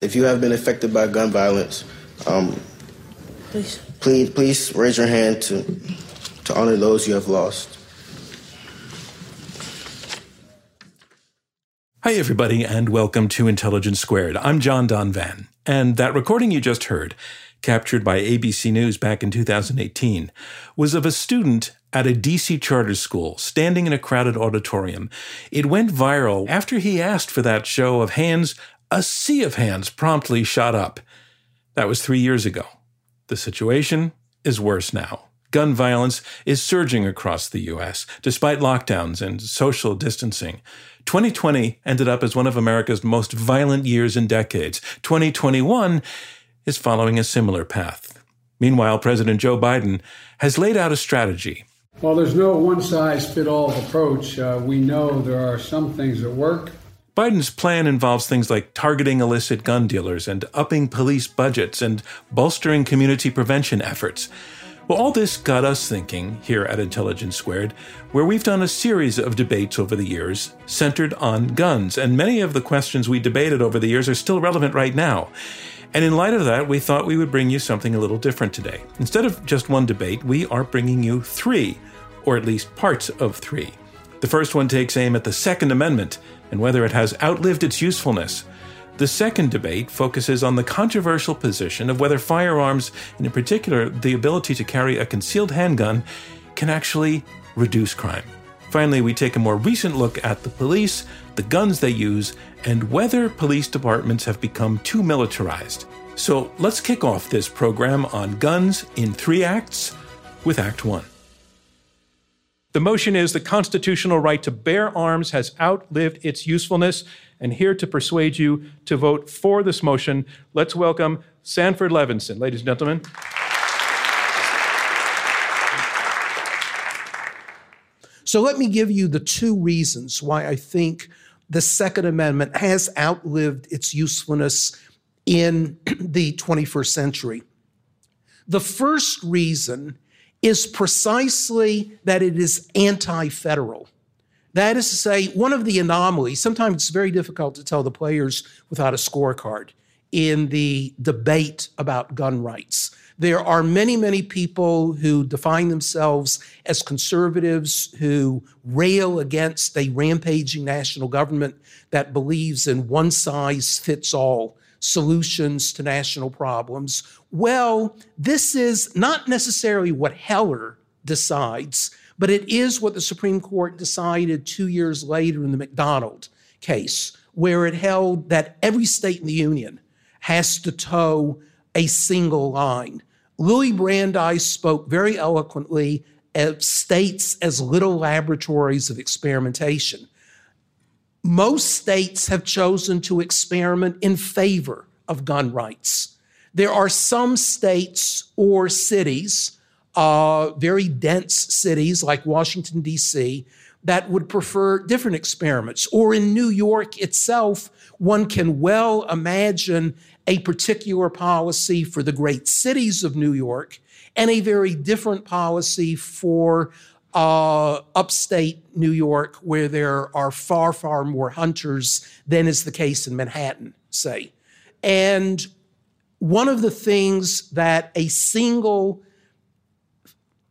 If you have been affected by gun violence, um, please. please, please raise your hand to to honor those you have lost. Hi, everybody, and welcome to Intelligence Squared. I'm John Donvan, and that recording you just heard, captured by ABC News back in 2018, was of a student at a DC charter school standing in a crowded auditorium. It went viral after he asked for that show of hands. A sea of hands promptly shot up. That was three years ago. The situation is worse now. Gun violence is surging across the U.S. despite lockdowns and social distancing. 2020 ended up as one of America's most violent years in decades. 2021 is following a similar path. Meanwhile, President Joe Biden has laid out a strategy. While there's no one size fit all approach, uh, we know there are some things that work. Biden's plan involves things like targeting illicit gun dealers and upping police budgets and bolstering community prevention efforts. Well, all this got us thinking here at Intelligence Squared, where we've done a series of debates over the years centered on guns, and many of the questions we debated over the years are still relevant right now. And in light of that, we thought we would bring you something a little different today. Instead of just one debate, we are bringing you three, or at least parts of three. The first one takes aim at the Second Amendment and whether it has outlived its usefulness. The second debate focuses on the controversial position of whether firearms, and in particular the ability to carry a concealed handgun, can actually reduce crime. Finally, we take a more recent look at the police, the guns they use, and whether police departments have become too militarized. So let's kick off this program on guns in three acts with Act 1. The motion is the constitutional right to bear arms has outlived its usefulness and here to persuade you to vote for this motion, let's welcome Sanford Levinson. Ladies and gentlemen. So let me give you the two reasons why I think the Second Amendment has outlived its usefulness in the 21st century. The first reason is precisely that it is anti federal. That is to say, one of the anomalies, sometimes it's very difficult to tell the players without a scorecard in the debate about gun rights. There are many, many people who define themselves as conservatives who rail against a rampaging national government that believes in one size fits all solutions to national problems. Well, this is not necessarily what Heller decides, but it is what the Supreme Court decided two years later in the McDonald case, where it held that every state in the Union has to toe a single line. Louis Brandeis spoke very eloquently of states as little laboratories of experimentation. Most states have chosen to experiment in favor of gun rights. There are some states or cities uh, very dense cities like Washington, D.C., that would prefer different experiments. Or in New York itself, one can well imagine a particular policy for the great cities of New York and a very different policy for uh, upstate New York, where there are far, far more hunters than is the case in Manhattan, say. And one of the things that a single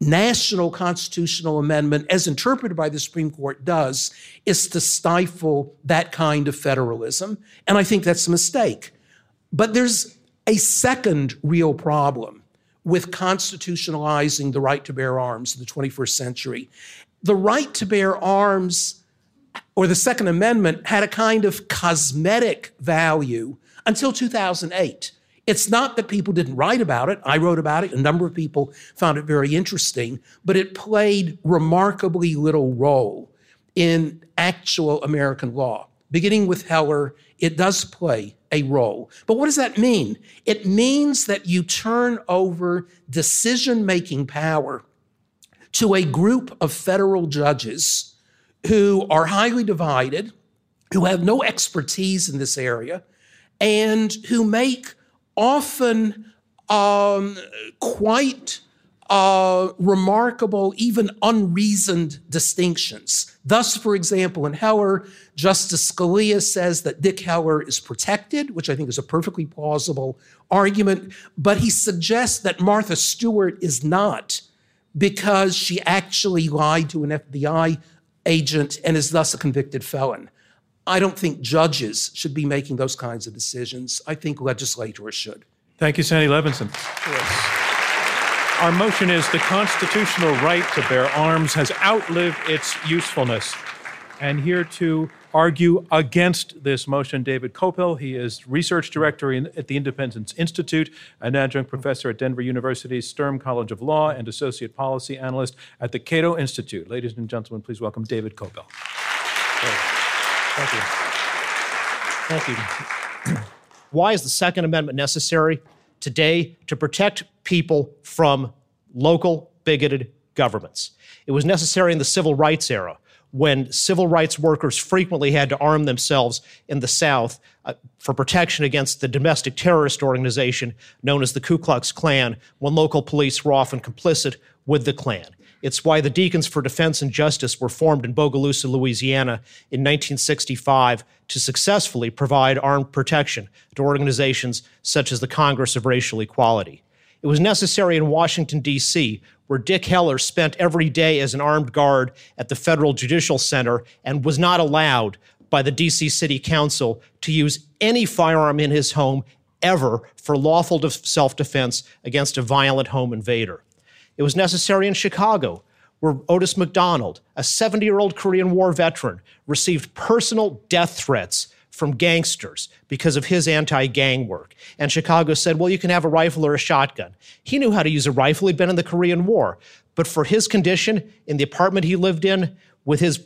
national constitutional amendment, as interpreted by the Supreme Court, does is to stifle that kind of federalism. And I think that's a mistake. But there's a second real problem with constitutionalizing the right to bear arms in the 21st century. The right to bear arms, or the Second Amendment, had a kind of cosmetic value until 2008. It's not that people didn't write about it. I wrote about it. A number of people found it very interesting, but it played remarkably little role in actual American law. Beginning with Heller, it does play a role. But what does that mean? It means that you turn over decision making power to a group of federal judges who are highly divided, who have no expertise in this area, and who make often um, quite uh, remarkable, even unreasoned distinctions. Thus, for example, in Heller, Justice Scalia says that Dick Heller is protected, which I think is a perfectly plausible argument, but he suggests that Martha Stewart is not because she actually lied to an FBI agent and is thus a convicted felon. I don't think judges should be making those kinds of decisions. I think legislators should. Thank you, Sandy Levinson. Our motion is the constitutional right to bear arms has outlived its usefulness. And here to argue against this motion, David Kopel. He is research director in, at the Independence Institute, an adjunct professor at Denver University's Sturm College of Law, and associate policy analyst at the Cato Institute. Ladies and gentlemen, please welcome David Kopel. Thank you. Thank you. Why is the Second Amendment necessary today to protect people from local bigoted governments? It was necessary in the civil rights era when civil rights workers frequently had to arm themselves in the South uh, for protection against the domestic terrorist organization known as the Ku Klux Klan, when local police were often complicit with the Klan. It's why the Deacons for Defense and Justice were formed in Bogalusa, Louisiana in 1965 to successfully provide armed protection to organizations such as the Congress of Racial Equality. It was necessary in Washington, D.C., where Dick Heller spent every day as an armed guard at the Federal Judicial Center and was not allowed by the D.C. City Council to use any firearm in his home ever for lawful self defense against a violent home invader. It was necessary in Chicago, where Otis McDonald, a 70 year old Korean War veteran, received personal death threats from gangsters because of his anti gang work. And Chicago said, well, you can have a rifle or a shotgun. He knew how to use a rifle, he'd been in the Korean War. But for his condition in the apartment he lived in, with his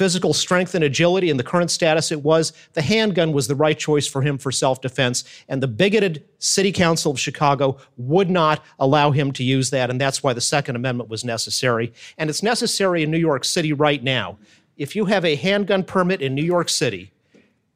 physical strength and agility and the current status it was, the handgun was the right choice for him for self defense. And the bigoted city council of Chicago would not allow him to use that. And that's why the Second Amendment was necessary. And it's necessary in New York City right now. If you have a handgun permit in New York City,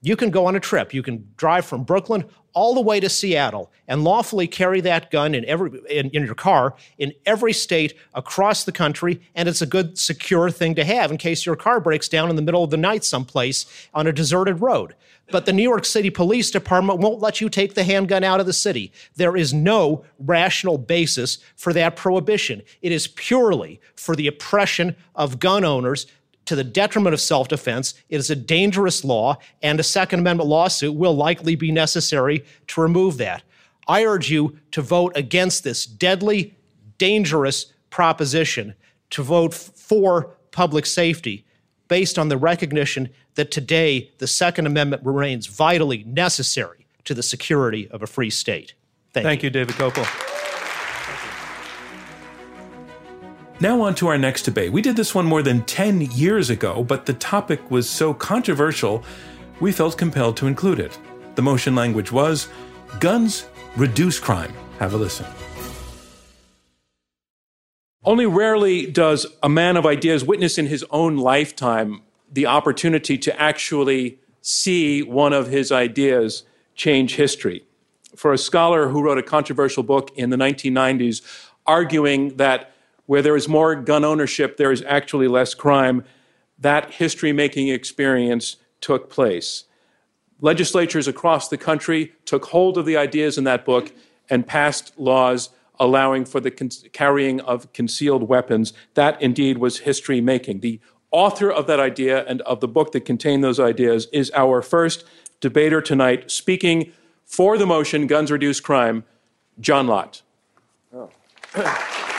you can go on a trip. You can drive from Brooklyn all the way to Seattle and lawfully carry that gun in every in, in, your car in every state across the country, and it's a good, secure thing to have in case your car breaks down in the middle of the night someplace on a deserted road. But the New York City Police Department won't let you take the handgun out of the city. There is no rational basis for that prohibition. It is purely for the oppression of gun owners to the detriment of self defense. It is a dangerous law, and a Second Amendment lawsuit will likely be necessary to remove that. I urge you to vote against this deadly, dangerous proposition, to vote for public safety based on the recognition that today the Second Amendment remains vitally necessary to the security of a free state. Thank, Thank you. you, David Kopel. Now, on to our next debate. We did this one more than 10 years ago, but the topic was so controversial, we felt compelled to include it. The motion language was Guns Reduce Crime. Have a listen. Only rarely does a man of ideas witness in his own lifetime the opportunity to actually see one of his ideas change history. For a scholar who wrote a controversial book in the 1990s arguing that where there is more gun ownership, there is actually less crime. That history making experience took place. Legislatures across the country took hold of the ideas in that book and passed laws allowing for the con- carrying of concealed weapons. That indeed was history making. The author of that idea and of the book that contained those ideas is our first debater tonight, speaking for the motion Guns Reduce Crime, John Lott. Oh.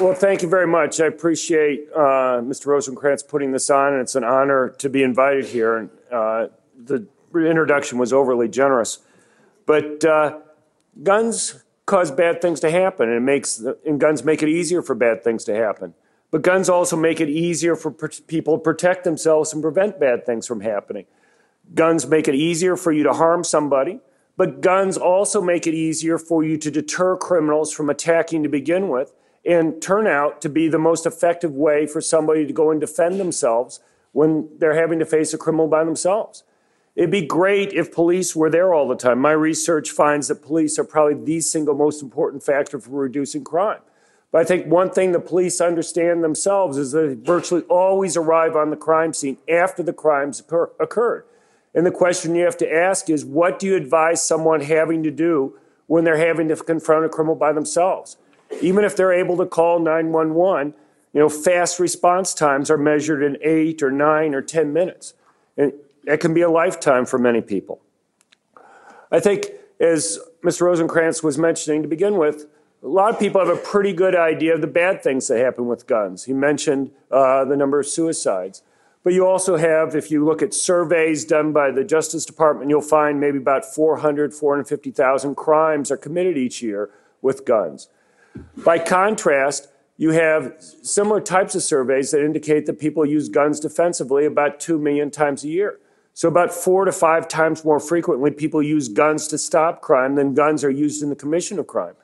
Well, thank you very much. I appreciate uh, Mr. Rosenkranz putting this on, and it's an honor to be invited here. And uh, the introduction was overly generous, but uh, guns cause bad things to happen, and makes and guns make it easier for bad things to happen. But guns also make it easier for people to protect themselves and prevent bad things from happening. Guns make it easier for you to harm somebody, but guns also make it easier for you to deter criminals from attacking to begin with and turn out to be the most effective way for somebody to go and defend themselves when they're having to face a criminal by themselves. It'd be great if police were there all the time. My research finds that police are probably the single most important factor for reducing crime. But I think one thing the police understand themselves is they virtually always arrive on the crime scene after the crimes occur- occurred. And the question you have to ask is what do you advise someone having to do when they're having to confront a criminal by themselves? Even if they're able to call 911, you know, fast response times are measured in eight or nine or 10 minutes. And that can be a lifetime for many people. I think, as Mr. Rosenkranz was mentioning to begin with, a lot of people have a pretty good idea of the bad things that happen with guns. He mentioned uh, the number of suicides. But you also have, if you look at surveys done by the Justice Department, you'll find maybe about 400, 450,000 crimes are committed each year with guns. By contrast, you have similar types of surveys that indicate that people use guns defensively about 2 million times a year. So, about four to five times more frequently, people use guns to stop crime than guns are used in the commission of crime.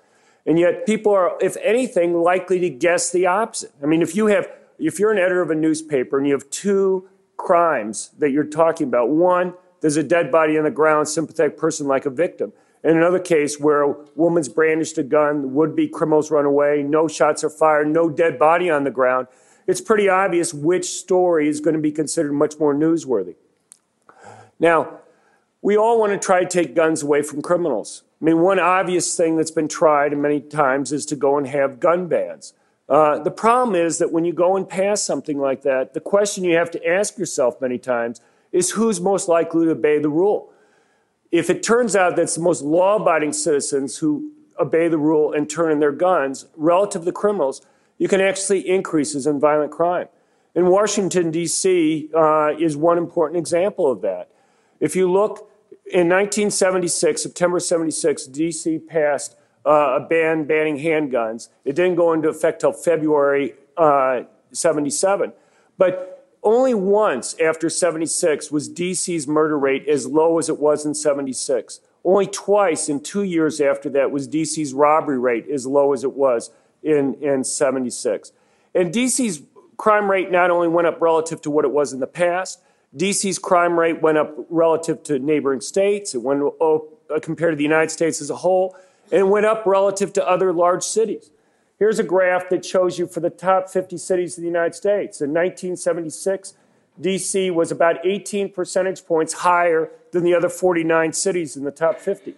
And yet, people are, if anything, likely to guess the opposite. I mean, if you have, if you're an editor of a newspaper and you have two crimes that you're talking about, one, there's a dead body on the ground, sympathetic person like a victim. In another case where a woman's brandished a gun, would be criminals run away, no shots are fired, no dead body on the ground, it's pretty obvious which story is going to be considered much more newsworthy. Now, we all want to try to take guns away from criminals. I mean, one obvious thing that's been tried many times is to go and have gun bans. Uh, the problem is that when you go and pass something like that, the question you have to ask yourself many times is who's most likely to obey the rule? If it turns out that it's the most law abiding citizens who obey the rule and turn in their guns relative to criminals, you can actually increases in violent crime. In Washington, D.C., uh, is one important example of that. If you look in 1976, September 76, D.C. passed uh, a ban banning handguns. It didn't go into effect till February uh, 77. But only once after 76 was DC's murder rate as low as it was in 76. Only twice in two years after that was DC's robbery rate as low as it was in, in 76. And DC's crime rate not only went up relative to what it was in the past, DC's crime rate went up relative to neighboring states. It went uh, compared to the United States as a whole, and went up relative to other large cities. Here's a graph that shows you for the top 50 cities of the United States. In 1976, DC was about 18 percentage points higher than the other 49 cities in the top 50.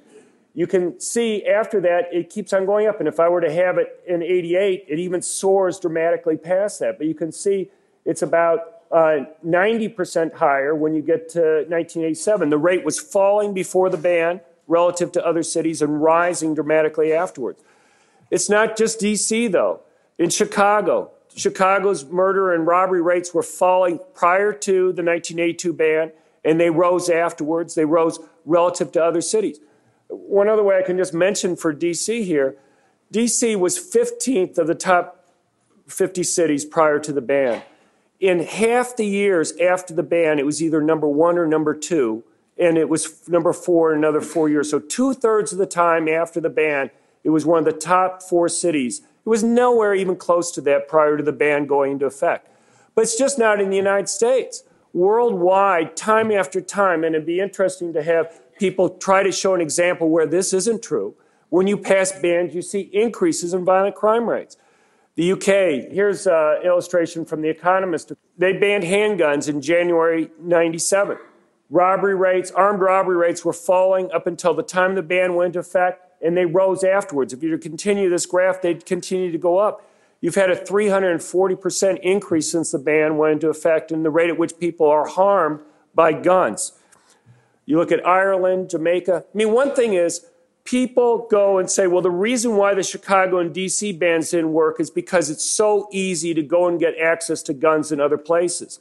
You can see after that, it keeps on going up. And if I were to have it in 88, it even soars dramatically past that. But you can see it's about uh, 90% higher when you get to 1987. The rate was falling before the ban relative to other cities and rising dramatically afterwards. It's not just DC, though. In Chicago, Chicago's murder and robbery rates were falling prior to the 1982 ban, and they rose afterwards. They rose relative to other cities. One other way I can just mention for DC here DC was 15th of the top 50 cities prior to the ban. In half the years after the ban, it was either number one or number two, and it was number four another four years. So, two thirds of the time after the ban, it was one of the top four cities. It was nowhere even close to that prior to the ban going into effect. But it's just not in the United States. Worldwide, time after time, and it'd be interesting to have people try to show an example where this isn't true. When you pass bans, you see increases in violent crime rates. The UK, here's an illustration from The Economist. They banned handguns in January 97. Robbery rates, armed robbery rates were falling up until the time the ban went into effect and they rose afterwards. If you to continue this graph, they'd continue to go up. You've had a 340% increase since the ban went into effect in the rate at which people are harmed by guns. You look at Ireland, Jamaica. I mean, one thing is, people go and say, well, the reason why the Chicago and DC bans didn't work is because it's so easy to go and get access to guns in other places.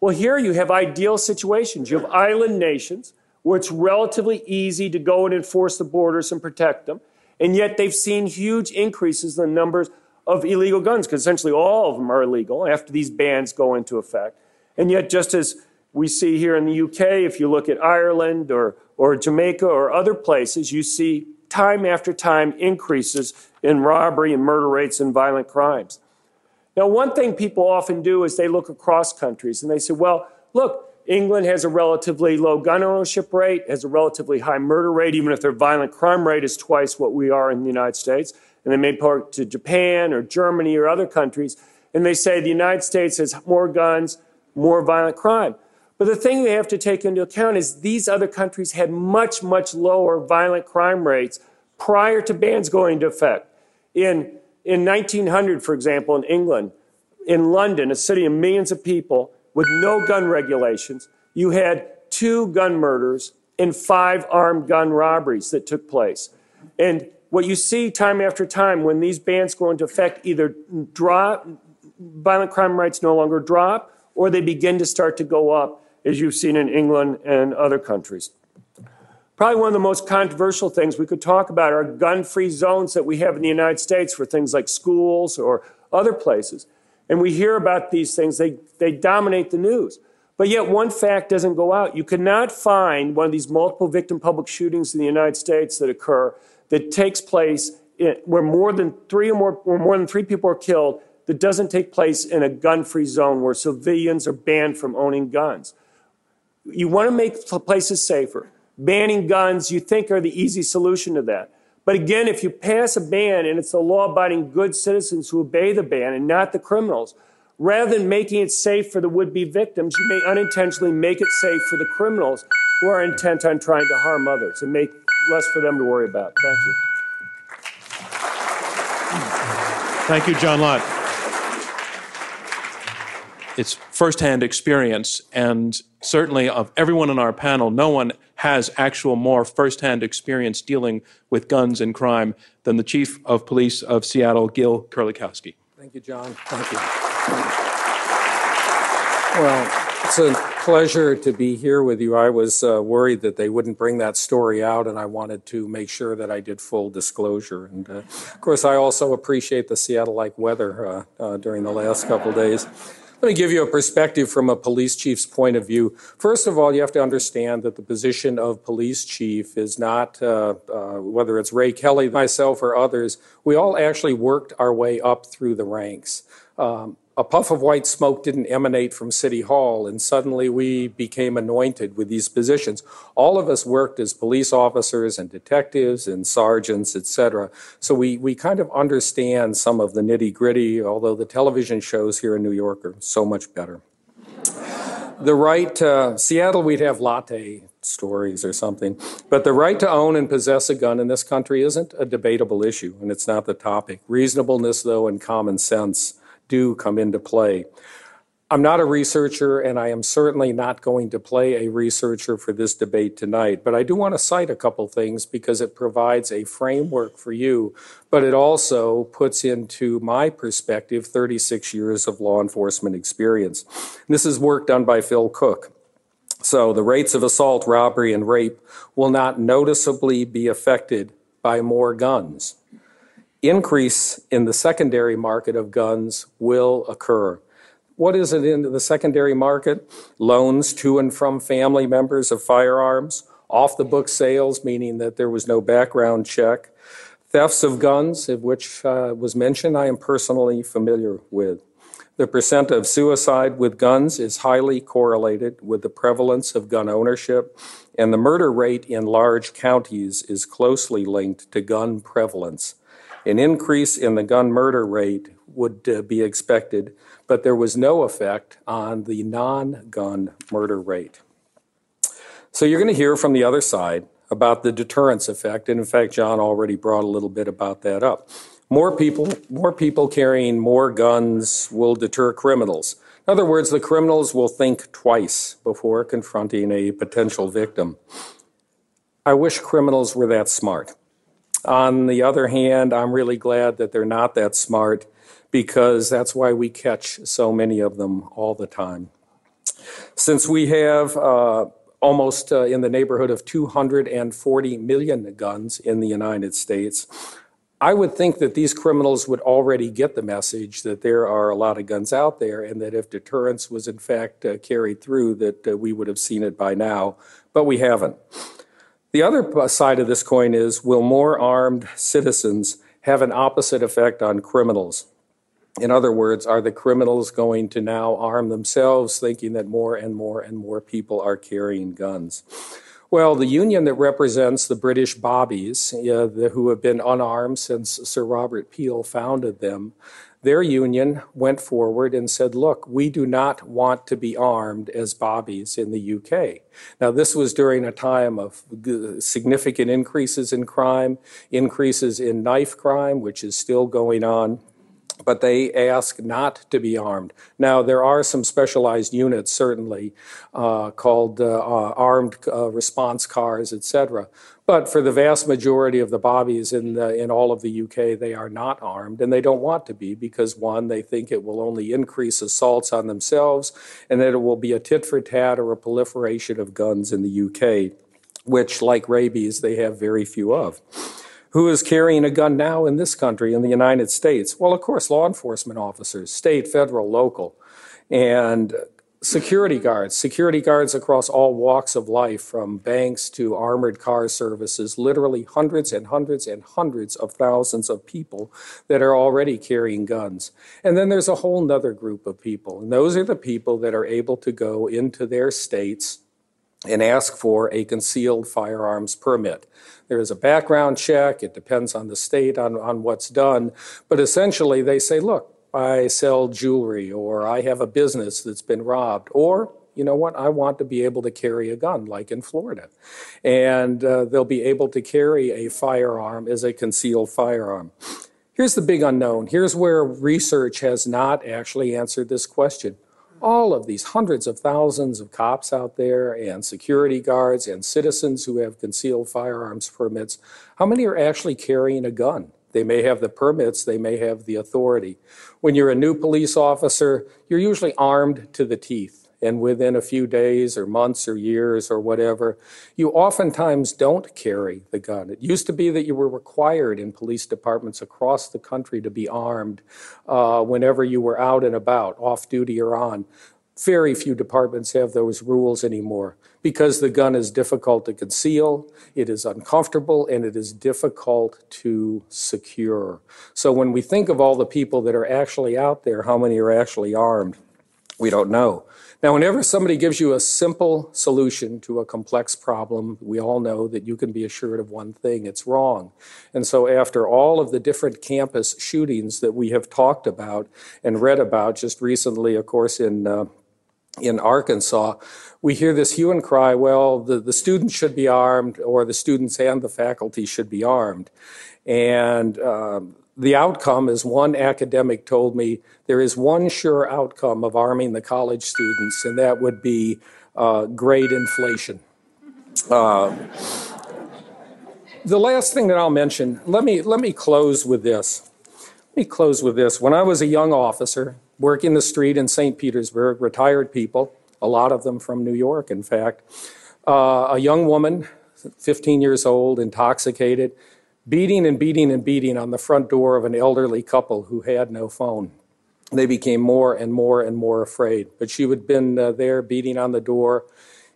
Well, here you have ideal situations. You have island nations where it's relatively easy to go and enforce the borders and protect them. And yet they've seen huge increases in the numbers of illegal guns, because essentially all of them are illegal after these bans go into effect. And yet, just as we see here in the UK, if you look at Ireland or, or Jamaica or other places, you see time after time increases in robbery and murder rates and violent crimes. Now, one thing people often do is they look across countries and they say, well, look, England has a relatively low gun ownership rate, has a relatively high murder rate, even if their violent crime rate is twice what we are in the United States. And they may point to Japan or Germany or other countries, and they say the United States has more guns, more violent crime. But the thing they have to take into account is these other countries had much, much lower violent crime rates prior to bans going into effect. In, in 1900, for example, in England, in London, a city of millions of people with no gun regulations, you had two gun murders and five armed gun robberies that took place. And what you see time after time when these bans go into effect either drop, violent crime rates no longer drop, or they begin to start to go up, as you've seen in England and other countries. Probably one of the most controversial things we could talk about are gun free zones that we have in the United States for things like schools or other places. And we hear about these things, they, they dominate the news. But yet, one fact doesn't go out. You cannot find one of these multiple victim public shootings in the United States that occur that takes place in, where more than three or more, where more than three people are killed that doesn't take place in a gun free zone where civilians are banned from owning guns. You want to make places safer banning guns, you think are the easy solution to that. But again, if you pass a ban and it's the law abiding good citizens who obey the ban and not the criminals, rather than making it safe for the would be victims, you may unintentionally make it safe for the criminals who are intent on trying to harm others and make less for them to worry about. Thank you. Thank you, John Lott. It's firsthand experience, and certainly of everyone on our panel, no one has actual more firsthand experience dealing with guns and crime than the chief of police of Seattle, Gil Kerlikowske. Thank you, John. Thank you. Well, it's a pleasure to be here with you. I was uh, worried that they wouldn't bring that story out, and I wanted to make sure that I did full disclosure. And uh, of course, I also appreciate the Seattle like weather uh, uh, during the last couple days. Let me give you a perspective from a police chief's point of view. First of all, you have to understand that the position of police chief is not, uh, uh, whether it's Ray Kelly, myself, or others, we all actually worked our way up through the ranks. Um, a puff of white smoke didn't emanate from City Hall, and suddenly we became anointed with these positions. All of us worked as police officers and detectives and sergeants, etc. So we, we kind of understand some of the nitty gritty, although the television shows here in New York are so much better. The right, uh, Seattle, we'd have latte stories or something. But the right to own and possess a gun in this country isn't a debatable issue, and it's not the topic. Reasonableness, though, and common sense do come into play. I'm not a researcher, and I am certainly not going to play a researcher for this debate tonight, but I do want to cite a couple things because it provides a framework for you, but it also puts into my perspective 36 years of law enforcement experience. This is work done by Phil Cook. So the rates of assault, robbery, and rape will not noticeably be affected by more guns increase in the secondary market of guns will occur. What is it in the secondary market? Loans to and from family members of firearms, off the book sales, meaning that there was no background check, thefts of guns, of which uh, was mentioned, I am personally familiar with. The percent of suicide with guns is highly correlated with the prevalence of gun ownership, and the murder rate in large counties is closely linked to gun prevalence. An increase in the gun murder rate would uh, be expected, but there was no effect on the non gun murder rate. So you're going to hear from the other side about the deterrence effect. And in fact, John already brought a little bit about that up. More people, more people carrying more guns will deter criminals. In other words, the criminals will think twice before confronting a potential victim. I wish criminals were that smart. On the other hand, I'm really glad that they're not that smart because that's why we catch so many of them all the time. Since we have uh, almost uh, in the neighborhood of 240 million guns in the United States, I would think that these criminals would already get the message that there are a lot of guns out there and that if deterrence was in fact uh, carried through that uh, we would have seen it by now, but we haven't. The other side of this coin is will more armed citizens have an opposite effect on criminals? In other words, are the criminals going to now arm themselves, thinking that more and more and more people are carrying guns? Well, the union that represents the British bobbies, uh, the, who have been unarmed since Sir Robert Peel founded them, their union went forward and said, look, we do not want to be armed as bobbies in the UK. Now, this was during a time of significant increases in crime, increases in knife crime, which is still going on but they ask not to be armed. Now, there are some specialized units, certainly, uh, called uh, uh, armed uh, response cars, etc. But for the vast majority of the bobbies in, the, in all of the UK, they are not armed, and they don't want to be because, one, they think it will only increase assaults on themselves, and that it will be a tit for tat or a proliferation of guns in the UK, which, like rabies, they have very few of. Who is carrying a gun now in this country, in the United States? Well, of course, law enforcement officers, state, federal, local, and security guards, security guards across all walks of life, from banks to armored car services, literally hundreds and hundreds and hundreds of thousands of people that are already carrying guns. And then there's a whole nother group of people, and those are the people that are able to go into their states and ask for a concealed firearms permit. There is a background check. It depends on the state on, on what's done. But essentially, they say, look, I sell jewelry, or I have a business that's been robbed, or you know what, I want to be able to carry a gun, like in Florida. And uh, they'll be able to carry a firearm as a concealed firearm. Here's the big unknown. Here's where research has not actually answered this question all of these hundreds of thousands of cops out there and security guards and citizens who have concealed firearms permits, how many are actually carrying a gun? They may have the permits, they may have the authority. When you're a new police officer, you're usually armed to the teeth and within a few days or months or years or whatever, you oftentimes don't carry the gun. It used to be that you were required in police departments across the country to be armed uh, whenever you were out and about, off duty or on. Very few departments have those rules anymore because the gun is difficult to conceal, it is uncomfortable, and it is difficult to secure. So when we think of all the people that are actually out there, how many are actually armed? We don't know. Now, whenever somebody gives you a simple solution to a complex problem, we all know that you can be assured of one thing it's wrong. And so, after all of the different campus shootings that we have talked about and read about just recently, of course, in uh, in Arkansas, we hear this hue and cry well, the, the students should be armed, or the students and the faculty should be armed. And um, the outcome, as one academic told me, there is one sure outcome of arming the college students, and that would be uh, grade inflation. Uh, the last thing that I'll mention, let me, let me close with this. Let me close with this. When I was a young officer, working the street in St. Petersburg, retired people, a lot of them from New York, in fact, uh, a young woman, 15 years old, intoxicated, beating and beating and beating on the front door of an elderly couple who had no phone. They became more and more and more afraid. But she had been uh, there beating on the door.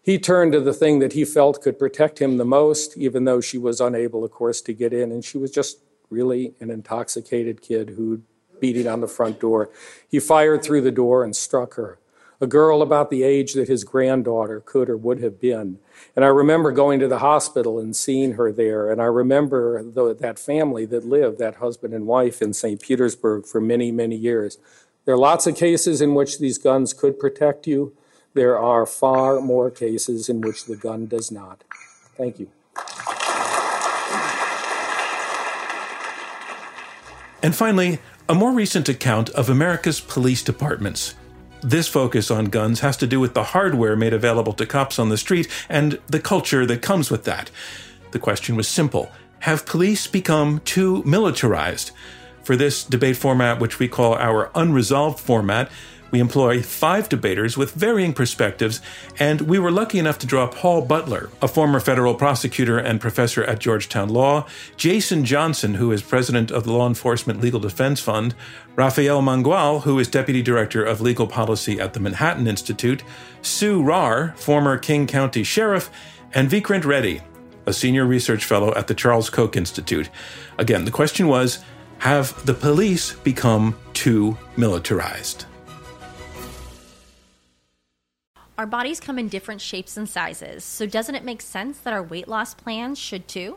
He turned to the thing that he felt could protect him the most, even though she was unable, of course, to get in. And she was just really an intoxicated kid who beating on the front door. He fired through the door and struck her a girl about the age that his granddaughter could or would have been. And I remember going to the hospital and seeing her there. And I remember the, that family that lived, that husband and wife in St. Petersburg for many, many years. There are lots of cases in which these guns could protect you. There are far more cases in which the gun does not. Thank you. And finally, a more recent account of America's police departments. This focus on guns has to do with the hardware made available to cops on the street and the culture that comes with that. The question was simple Have police become too militarized? For this debate format, which we call our unresolved format, we employ five debaters with varying perspectives, and we were lucky enough to draw Paul Butler, a former federal prosecutor and professor at Georgetown Law, Jason Johnson, who is president of the Law Enforcement Legal Defense Fund, Rafael Mangual, who is deputy director of legal policy at the Manhattan Institute, Sue Rahr, former King County sheriff, and Vikrant Reddy, a senior research fellow at the Charles Koch Institute. Again, the question was Have the police become too militarized? Our bodies come in different shapes and sizes, so doesn't it make sense that our weight loss plans should too?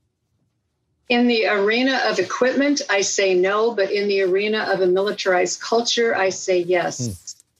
In the arena of equipment, I say no, but in the arena of a militarized culture, I say yes. Hmm.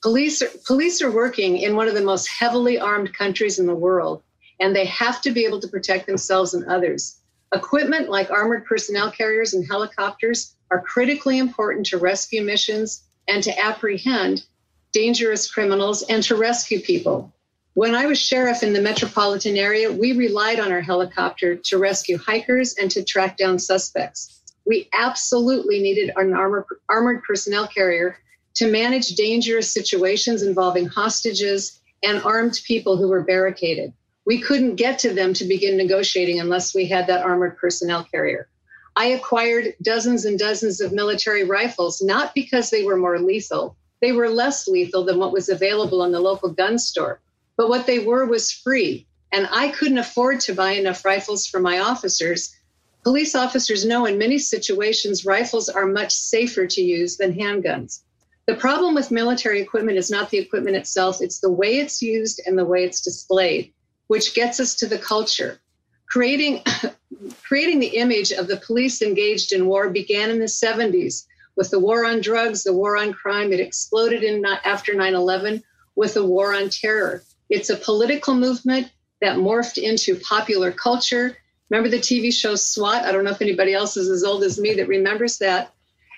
Police, are, police are working in one of the most heavily armed countries in the world, and they have to be able to protect themselves and others. Equipment like armored personnel carriers and helicopters are critically important to rescue missions and to apprehend dangerous criminals and to rescue people. When I was sheriff in the metropolitan area, we relied on our helicopter to rescue hikers and to track down suspects. We absolutely needed an armor, armored personnel carrier to manage dangerous situations involving hostages and armed people who were barricaded. We couldn't get to them to begin negotiating unless we had that armored personnel carrier. I acquired dozens and dozens of military rifles, not because they were more lethal. They were less lethal than what was available in the local gun store. But what they were was free. And I couldn't afford to buy enough rifles for my officers. Police officers know in many situations rifles are much safer to use than handguns. The problem with military equipment is not the equipment itself, it's the way it's used and the way it's displayed which gets us to the culture. Creating, creating the image of the police engaged in war began in the 70s with the war on drugs, the war on crime. It exploded in after 9 11 with the war on terror. It's a political movement that morphed into popular culture. Remember the TV show SWAT? I don't know if anybody else is as old as me that remembers that.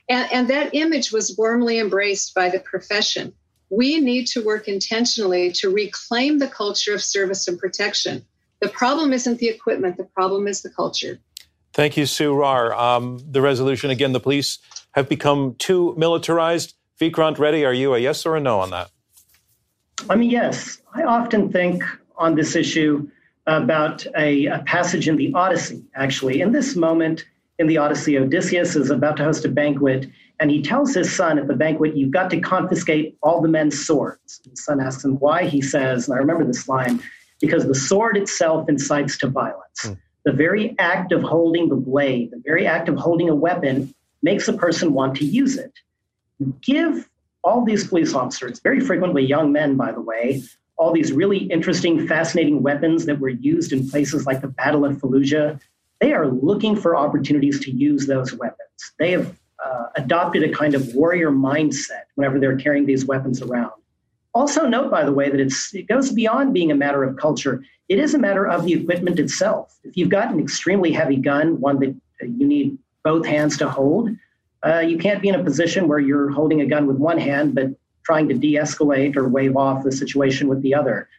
And, and that image was warmly embraced by the profession we need to work intentionally to reclaim the culture of service and protection. The problem isn't the equipment, the problem is the culture. Thank you, Sue Rahr. Um, the resolution again, the police have become too militarized. Vikrant Reddy, are you a yes or a no on that? I mean, yes. I often think on this issue about a, a passage in the Odyssey, actually. In this moment in the Odyssey, Odysseus is about to host a banquet and he tells his son at the banquet, You've got to confiscate all the men's swords. His son asks him why. He says, and I remember this line, because the sword itself incites to violence. Mm. The very act of holding the blade, the very act of holding a weapon, makes a person want to use it. Give all these police officers, very frequently young men, by the way, all these really interesting, fascinating weapons that were used in places like the Battle of Fallujah. They are looking for opportunities to use those weapons. They have uh, adopted a kind of warrior mindset whenever they're carrying these weapons around. Also, note, by the way, that it goes beyond being a matter of culture. It is a matter of the equipment itself. If you've got an extremely heavy gun, one that you need both hands to hold, uh, you can't be in a position where you're holding a gun with one hand, but trying to de escalate or wave off the situation with the other.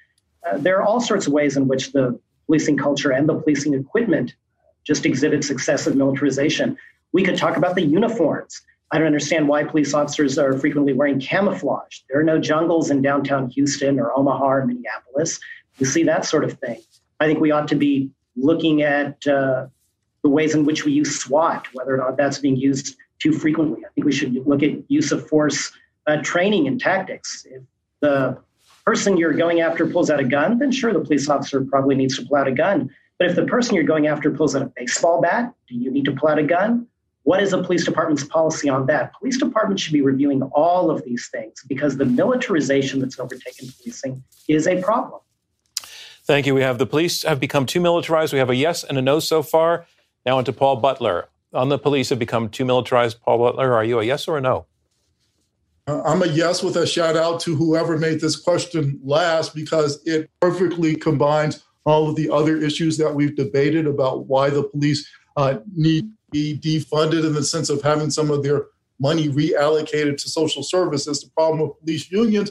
Uh, there are all sorts of ways in which the policing culture and the policing equipment just exhibits excessive militarization. We could talk about the uniforms. I don't understand why police officers are frequently wearing camouflage. There are no jungles in downtown Houston or Omaha or Minneapolis. You see that sort of thing. I think we ought to be looking at uh, the ways in which we use SWAT, whether or not that's being used too frequently. I think we should look at use of force uh, training and tactics. If the person you're going after pulls out a gun, then sure, the police officer probably needs to pull out a gun. But if the person you're going after pulls out a baseball bat, do you need to pull out a gun? What is a police department's policy on that? Police departments should be reviewing all of these things because the militarization that's overtaken policing is a problem. Thank you. We have the police have become too militarized. We have a yes and a no so far. Now into Paul Butler. On the police have become too militarized. Paul Butler, are you a yes or a no? Uh, I'm a yes with a shout out to whoever made this question last because it perfectly combines all of the other issues that we've debated about why the police uh, need to be defunded in the sense of having some of their money reallocated to social services. The problem with police unions,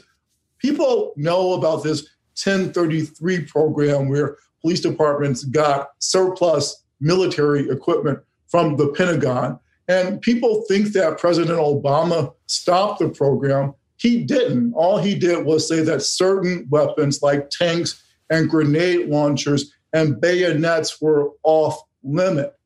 people know about this 1033 program where police departments got surplus military equipment from the Pentagon. And people think that President Obama stopped the program. He didn't. All he did was say that certain weapons like tanks and grenade launchers and bayonets were off limit.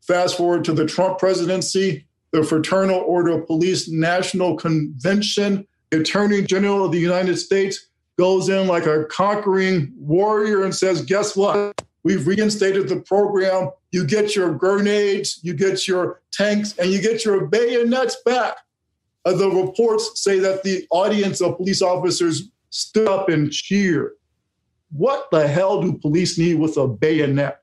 Fast forward to the Trump presidency, the Fraternal Order of Police National Convention, the Attorney General of the United States goes in like a conquering warrior and says, Guess what? We've reinstated the program. You get your grenades, you get your tanks, and you get your bayonets back. Uh, the reports say that the audience of police officers stood up and cheered. What the hell do police need with a bayonet?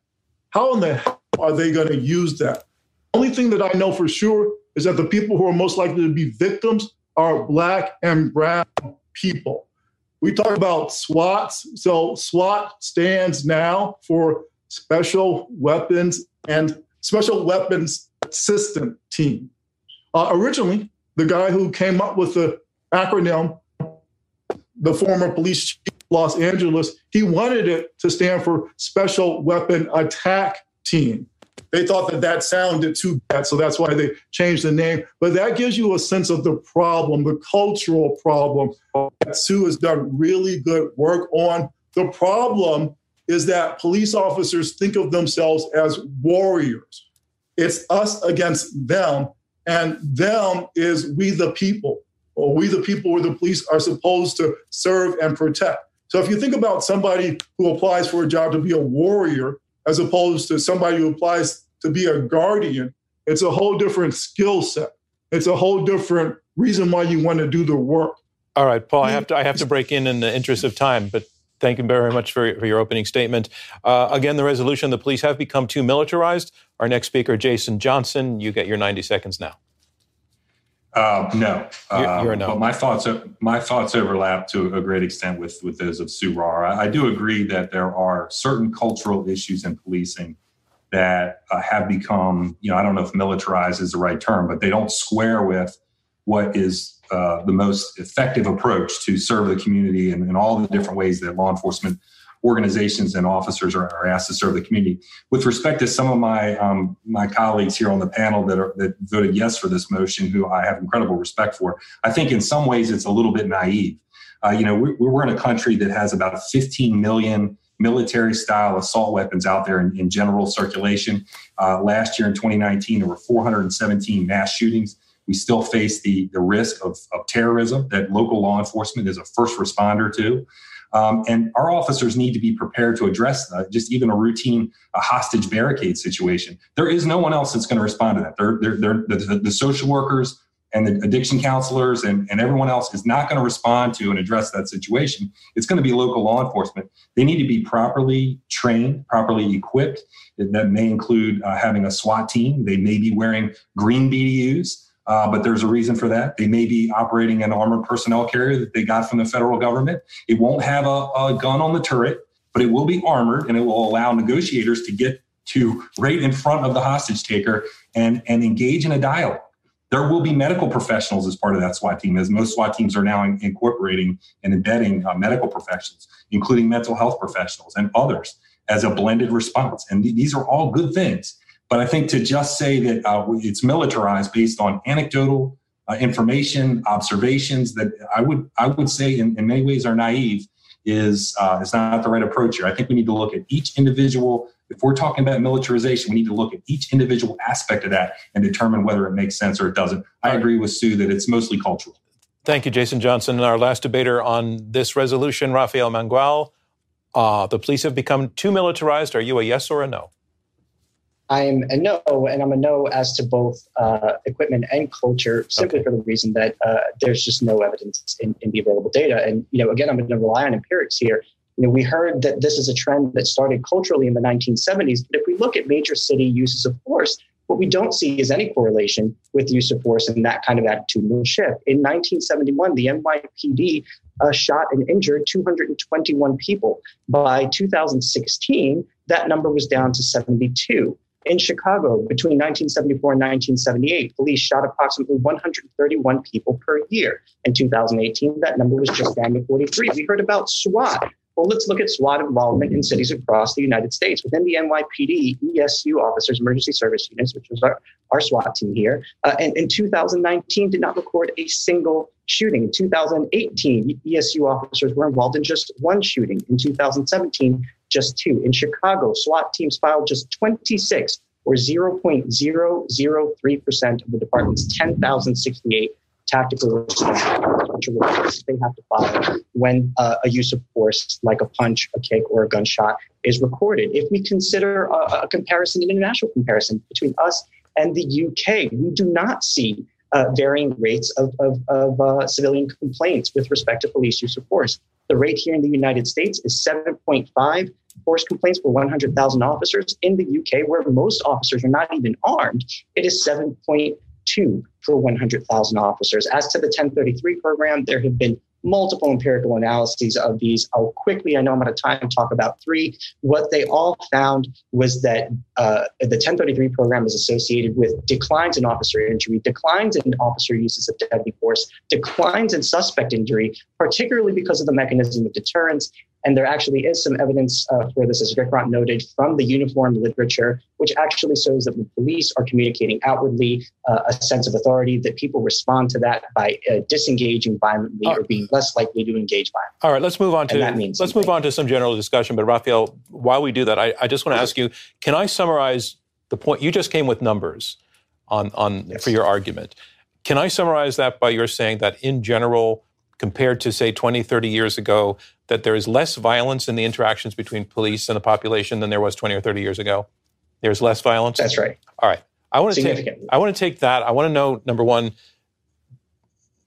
How in the hell are they going to use that? Only thing that I know for sure is that the people who are most likely to be victims are Black and Brown people. We talk about SWATs. So SWAT stands now for Special Weapons and Special Weapons System Team. Uh, originally, the guy who came up with the acronym, the former police chief of Los Angeles, he wanted it to stand for Special Weapon Attack Team. They thought that that sounded too bad, so that's why they changed the name. But that gives you a sense of the problem, the cultural problem that Sue has done really good work on. The problem is that police officers think of themselves as warriors. It's us against them, and them is we the people, or we the people where the police are supposed to serve and protect. So if you think about somebody who applies for a job to be a warrior, as opposed to somebody who applies to be a guardian, it's a whole different skill set. It's a whole different reason why you want to do the work. All right, Paul, I have to I have to break in in the interest of time, but thank you very much for, for your opening statement. Uh, again, the resolution: the police have become too militarized. Our next speaker, Jason Johnson, you get your ninety seconds now. Uh, no, you're, you're. But my thoughts my thoughts overlap to a great extent with with those of Sue Rahr. I, I do agree that there are certain cultural issues in policing that uh, have become, you know, I don't know if militarized is the right term, but they don't square with what is uh, the most effective approach to serve the community and in all the different ways that law enforcement organizations and officers are, are, asked to serve the community. With respect to some of my um, my colleagues here on the panel that are, that voted yes for this motion, who I have incredible respect for, I think in some ways it's a little bit naive. Uh, you know, we, we're in a country that has about 15 million military style assault weapons out there in, in general circulation. Uh, last year in 2019, there were 417 mass shootings. We still face the, the risk of, of terrorism that local law enforcement is a first responder to. Um, and our officers need to be prepared to address just even a routine a hostage barricade situation. There is no one else that's going to respond to that. They're, they're, they're the, the, social workers and the addiction counselors and, and everyone else is not going to respond to and address that situation. It's going to be local law enforcement. They need to be properly trained, properly equipped. That may include uh, having a SWAT team. They may be wearing green BDUs. Uh, but there's a reason for that. They may be operating an armored personnel carrier that they got from the federal government. It won't have a, a gun on the turret, but it will be armored and it will allow negotiators to get to right in front of the hostage taker and, and engage in a dialogue. There will be medical professionals as part of that SWAT team, as most SWAT teams are now in, incorporating and embedding uh, medical professionals, including mental health professionals and others, as a blended response. And th- these are all good things. But I think to just say that uh, it's militarized based on anecdotal uh, information, observations that I would I would say in, in many ways are naive is uh, is not the right approach here. I think we need to look at each individual. If we're talking about militarization, we need to look at each individual aspect of that and determine whether it makes sense or it doesn't. I agree with Sue that it's mostly cultural. Thank you, Jason Johnson. And our last debater on this resolution, Rafael Mangual. Uh, the police have become too militarized. Are you a yes or a no? I'm a no, and I'm a no as to both uh, equipment and culture, simply okay. for the reason that uh, there's just no evidence in, in, the available data. And you know, again, I'm going to rely on empirics here. You know, we heard that this is a trend that started culturally in the 1970s, but if we look at major city uses of force, What we don't see is any correlation with use of force and that kind of attitudinal shift. In 1971, the NYPD uh, shot and injured 221 people. By 2016, that number was down to 72. In Chicago, between 1974 and 1978, police shot approximately 131 people per year. In 2018, that number was just down to 43. We heard about SWAT. Well, let's look at SWAT involvement in cities across the United States. Within the NYPD, ESU officers, emergency service units, which was our, our SWAT team here, uh, and in 2019 did not record a single shooting. In 2018, ESU officers were involved in just one shooting. In 2017, just two. In Chicago, SWAT teams filed just 26 or 0.003% of the department's 10,068 tactical response, they have to follow when uh, a use of force like a punch, a kick, or a gunshot is recorded. If we consider a, a comparison, an international comparison between us and the UK, we do not see uh, varying rates of, of, of uh, civilian complaints with respect to police use of force. The rate here in the United States is 7.5 force complaints per 100,000 officers. In the UK, where most officers are not even armed, it is 7.2 per 100,000 officers. As to the 1033 program, there have been multiple empirical analyses of these. I'll quickly, I know I'm out of time, talk about three. What they all found was that uh, the 1033 program is associated with declines in officer injury, declines in officer uses of deadly force, declines in suspect injury, particularly because of the mechanism of deterrence, and there actually is some evidence uh, for this, as Vikrant noted, from the uniform literature, which actually shows that the police are communicating outwardly uh, a sense of authority, that people respond to that by uh, disengaging violently or being less likely to engage violently. All right, let's move on to let's something. move on to some general discussion. But Rafael, while we do that, I, I just want to ask you: Can I summarize the point you just came with numbers on on yes. for your argument? Can I summarize that by your saying that in general, compared to say 20, 30 years ago, that there is less violence in the interactions between police and the population than there was 20 or 30 years ago? There's less violence? That's right. All right. I want to take I want to take that. I want to know number one.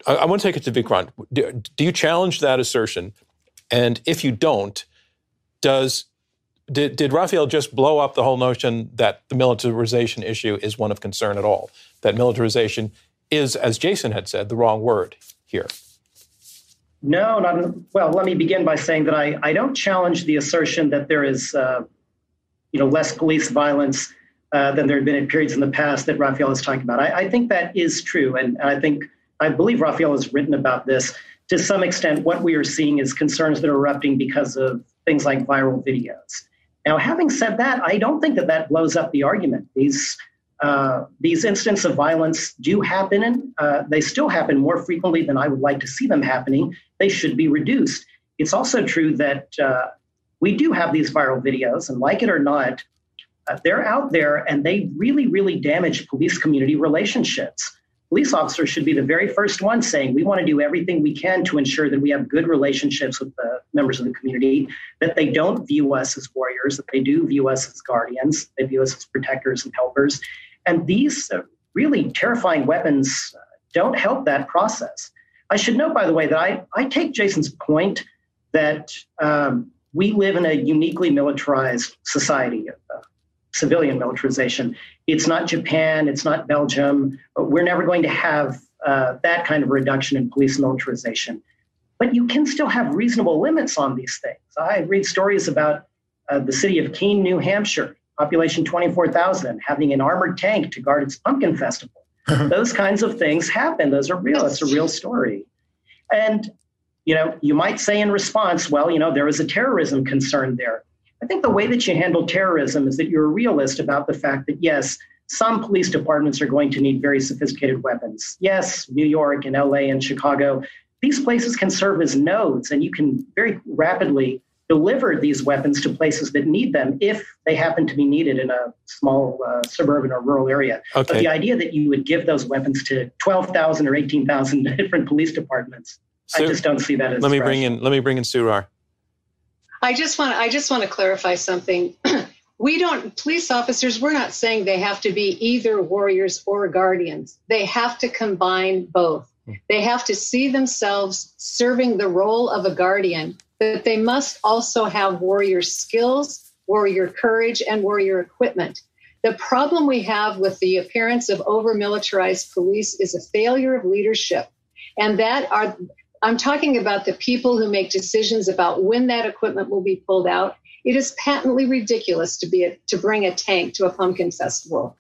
I, I want to take it to Vikrant. Do, do you challenge that assertion? And if you don't, does did, did Rafael just blow up the whole notion that the militarization issue is one of concern at all? That militarization is, as Jason had said, the wrong word here. No, not well. Let me begin by saying that I, I don't challenge the assertion that there is, uh, you know, less police violence uh, than there had been in periods in the past that Rafael is talking about. I, I think that is true, and I think I believe Rafael has written about this to some extent. What we are seeing is concerns that are erupting because of things like viral videos. Now, having said that, I don't think that that blows up the argument. These uh, these instances of violence do happen, and uh, they still happen more frequently than I would like to see them happening. They should be reduced. It's also true that uh, we do have these viral videos, and like it or not, uh, they're out there and they really, really damage police community relationships. Police officers should be the very first ones saying, We want to do everything we can to ensure that we have good relationships with the members of the community, that they don't view us as warriors, that they do view us as guardians, they view us as protectors and helpers. And these uh, really terrifying weapons uh, don't help that process. I should note, by the way, that I, I take Jason's point that um, we live in a uniquely militarized society, uh, civilian militarization. It's not Japan, it's not Belgium. We're never going to have uh, that kind of reduction in police militarization. But you can still have reasonable limits on these things. I read stories about uh, the city of Keene, New Hampshire, population 24,000, having an armored tank to guard its pumpkin festival. Those kinds of things happen. Those are real. It's a real story. And, you know, you might say in response, well, you know, there is a terrorism concern there. I think the way that you handle terrorism is that you're a realist about the fact that, yes, some police departments are going to need very sophisticated weapons. Yes, New York and LA and Chicago, these places can serve as nodes, and you can very rapidly deliver these weapons to places that need them if they happen to be needed in a small uh, suburban or rural area. Okay. But the idea that you would give those weapons to 12,000 or 18,000 different police departments, I just don't see that as Let me bring in let me bring in Sue Rahr. I just want I just want to clarify something. we don't police officers we're not saying they have to be either warriors or guardians. They have to combine both. Hmm. They have to see themselves serving the role of a guardian but they must also have warrior skills, warrior courage, and warrior equipment. The problem we have with the appearance of over militarized police is a failure of leadership. And that are, I'm talking about the people who make decisions about when that equipment will be pulled out. It is patently ridiculous to be a, to bring a tank to a pumpkin festival.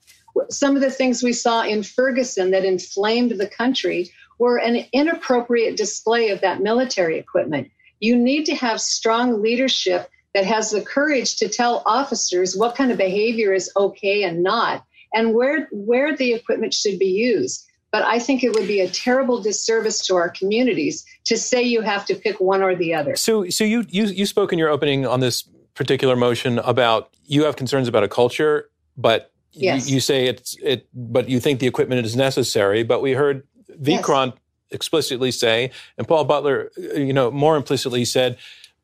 Some of the things we saw in Ferguson that inflamed the country were an inappropriate display of that military equipment. You need to have strong leadership that has the courage to tell officers what kind of behavior is okay and not, and where where the equipment should be used. But I think it would be a terrible disservice to our communities to say you have to pick one or the other. So, so you you you spoke in your opening on this particular motion about you have concerns about a culture, but yes. you, you, say it's it, but you think the equipment is necessary. But we heard Vikrant yes. Explicitly say, and Paul Butler, you know, more implicitly said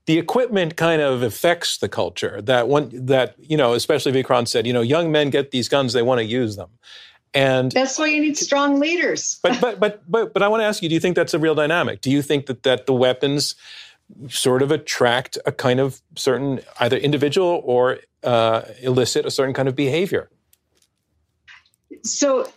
the equipment kind of affects the culture. That one, that you know, especially Vikrant said, you know, young men get these guns, they want to use them, and that's why you need strong leaders. but but but but but I want to ask you: Do you think that's a real dynamic? Do you think that that the weapons sort of attract a kind of certain either individual or uh, elicit a certain kind of behavior? So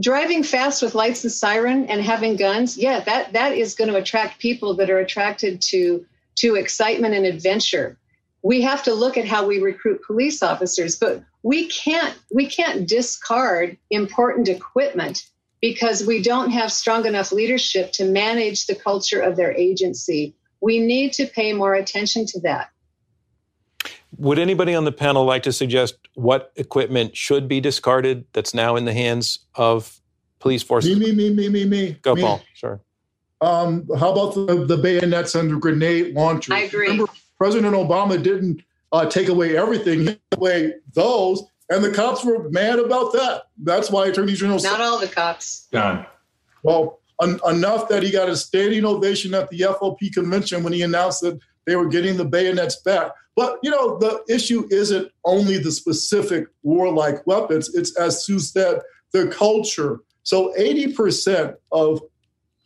driving fast with lights and siren and having guns yeah that that is going to attract people that are attracted to to excitement and adventure. We have to look at how we recruit police officers, but we can't we can't discard important equipment because we don't have strong enough leadership to manage the culture of their agency. We need to pay more attention to that. Would anybody on the panel like to suggest what equipment should be discarded that's now in the hands of police forces? Me, me, me, me, me, me. Go, me. Paul. Sure. Um, how about the, the bayonets and the grenade launchers? I agree. Remember, President Obama didn't uh, take away everything; he took away those, and the cops were mad about that. That's why Attorney General. Not all the cops. Done. Well, un- enough that he got a standing ovation at the FOP convention when he announced that they were getting the bayonets back. But you know, the issue isn't only the specific warlike weapons; it's as Sue said, the culture. So, eighty percent of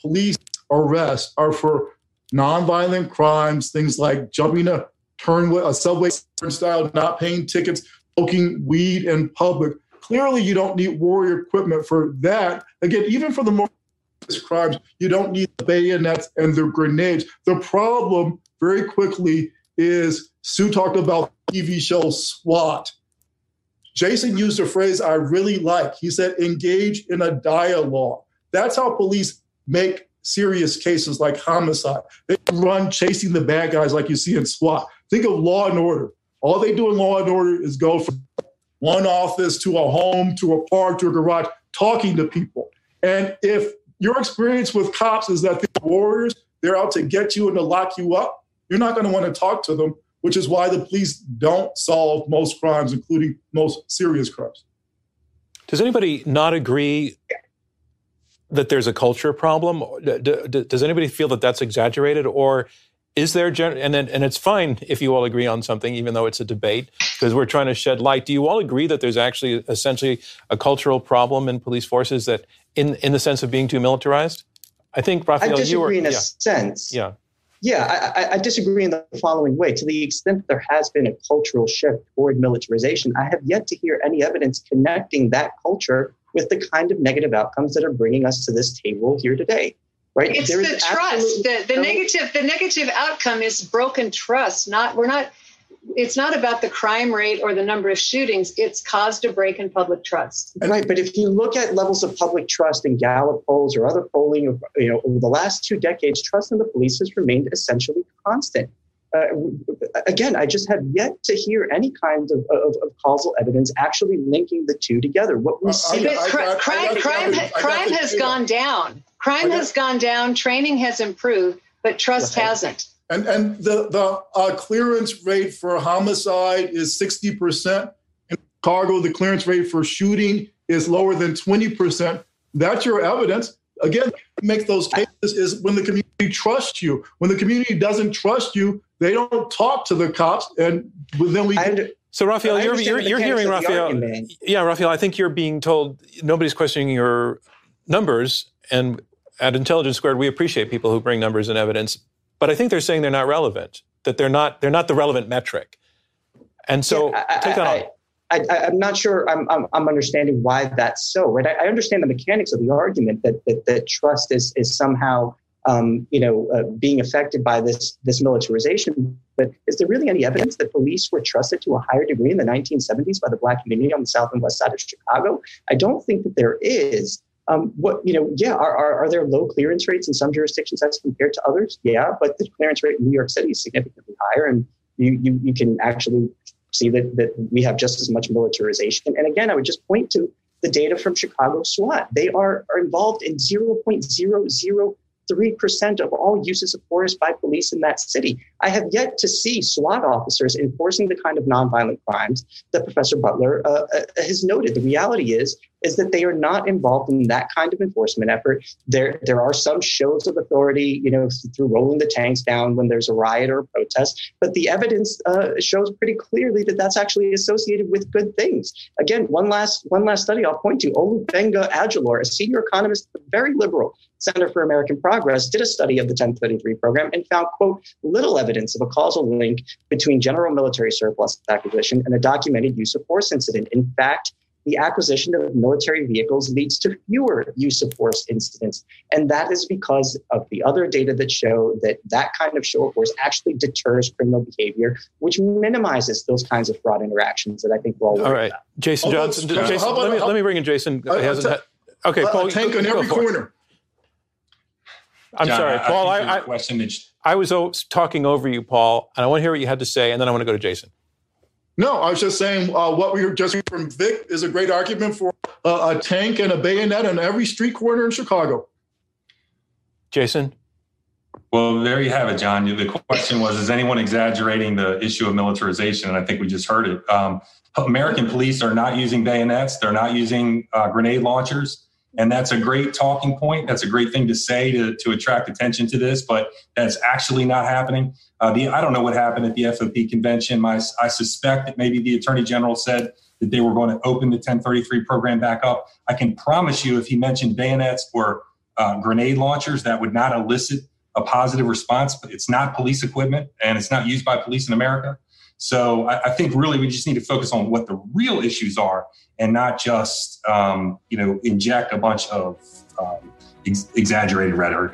police arrests are for nonviolent crimes, things like jumping a turn a subway turnstile, not paying tickets, smoking weed in public. Clearly, you don't need warrior equipment for that. Again, even for the more crimes, you don't need the bayonets and the grenades. The problem, very quickly, is Sue talked about TV show SWAT. Jason used a phrase I really like. He said, engage in a dialogue. That's how police make serious cases like homicide. They run chasing the bad guys like you see in SWAT. Think of law and order. All they do in law and order is go from one office to a home to a park to a garage, talking to people. And if your experience with cops is that they're warriors, they're out to get you and to lock you up, you're not going to want to talk to them, which is why the police don't solve most crimes, including most serious crimes. Does anybody not agree that there's a culture problem? does anybody feel that that's exaggerated, or is there? Gen- and then, and it's fine if you all agree on something, even though it's a debate, because we're trying to shed light. Do you all agree that there's actually essentially a cultural problem in police forces that, in in the sense of being too militarized? I think Rafael, I disagree you were, in a yeah. sense. Yeah. Yeah, I, I, disagree in the following way. To the extent that there has been a cultural shift toward militarization, I have yet to hear any evidence connecting that culture with the kind of negative outcomes that are bringing us to this table here today. Right? It's there the trust. The, the no, negative the negative outcome is broken trust. Not we're not it's not about the crime rate or the number of shootings. It's caused a break in public trust. Right, but if you look at levels of public trust in Gallup polls or other polling, you know, over the last two decades, trust in the police has remained essentially constant uh, again, I just have yet to hear any kind of, of, of, causal evidence actually linking the two together. What we uh, see, I, I, I, crime, crime, crime has gone down. Crime has gone down. Training has improved, but trust right. hasn't. And and the the uh, clearance rate for homicide is sixty percent. In Chicago, the clearance rate for shooting is lower than twenty percent. That's your evidence. Again, make those cases is when the community trusts you. When the community doesn't trust you, they don't talk to the cops, and then we. Under, so Rafael, you're, you're, you're hearing Rafael. Yeah, Rafael, I think you're being told nobody's questioning your numbers, and at Intelligence Squared, we appreciate people who bring numbers and evidence, but I think they're saying they're not relevant. That they're not they're not the relevant metric. And so yeah, I, take that I, on. I, am not sure I'm, I'm, I'm, understanding why that's so. Right? I, I, understand the mechanics of the argument that that, that trust is is somehow um, you know uh, being affected by this this militarization. But is there really any evidence that police were trusted to a higher degree in the 1970s by the Black community on the south and west side of Chicago? I don't think that there is. Um, what you know, yeah, are, are, are there low clearance rates in some jurisdictions as compared to others? Yeah, but the clearance rate in New York City is significantly higher, and you you, you can actually see that that we have just as much militarization. And again, I would just point to the data from Chicago SWAT. They are, are involved in 0.00 3% of all uses of force by police in that city. I have yet to see SWAT officers enforcing the kind of nonviolent crimes that Professor Butler uh, uh, has noted. The reality is, is that they are not involved in that kind of enforcement effort. There, there are some shows of authority, you know, through rolling the tanks down when there's a riot or a protest, but the evidence uh, shows pretty clearly that that's actually associated with good things. Again, one last, one last study I'll point to: Olugbenga Ajilore, a senior economist, very liberal, Center for American Progress did a study of the 1033 program and found, quote, little evidence of a causal link between general military surplus acquisition and a documented use of force incident. In fact, the acquisition of military vehicles leads to fewer use of force incidents. And that is because of the other data that show that that kind of show of force actually deters criminal behavior, which minimizes those kinds of fraud interactions that I think we're all All right. About. Jason Johnson, Jason, let, me, let me bring in Jason. Uh, hasn't had, okay, Paul. tank on every corner. I'm John, sorry, I, Paul. I, I, I, question that I was talking over you, Paul, and I want to hear what you had to say, and then I want to go to Jason. No, I was just saying uh, what we were just from Vic is a great argument for uh, a tank and a bayonet on every street corner in Chicago. Jason? Well, there you have it, John. The question was Is anyone exaggerating the issue of militarization? And I think we just heard it. Um, American police are not using bayonets, they're not using uh, grenade launchers. And that's a great talking point. That's a great thing to say to, to attract attention to this, but that's actually not happening. Uh, the, I don't know what happened at the FOP convention. My, I suspect that maybe the attorney general said that they were going to open the 1033 program back up. I can promise you, if he mentioned bayonets or uh, grenade launchers, that would not elicit a positive response. But it's not police equipment and it's not used by police in America. So I, I, think really we just need to focus on what the real issues are and not just um, you know inject a bunch of um, ex- exaggerated rhetoric.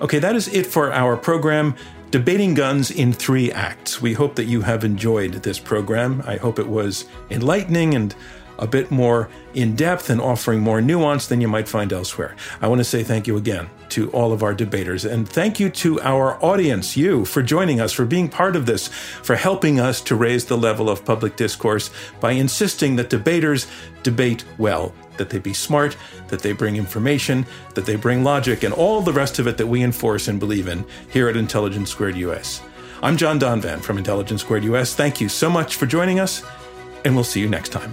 Okay, that is it for our program. Debating Guns in Three Acts. We hope that you have enjoyed this program. I hope it was enlightening and a bit more in depth and offering more nuance than you might find elsewhere. I want to say thank you again to all of our debaters and thank you to our audience, you, for joining us, for being part of this, for helping us to raise the level of public discourse by insisting that debaters debate well, that they be smart, that they bring information, that they bring logic, and all the rest of it that we enforce and believe in here at Intelligence Squared US. I'm John Donvan from Intelligence Squared US. Thank you so much for joining us, and we'll see you next time.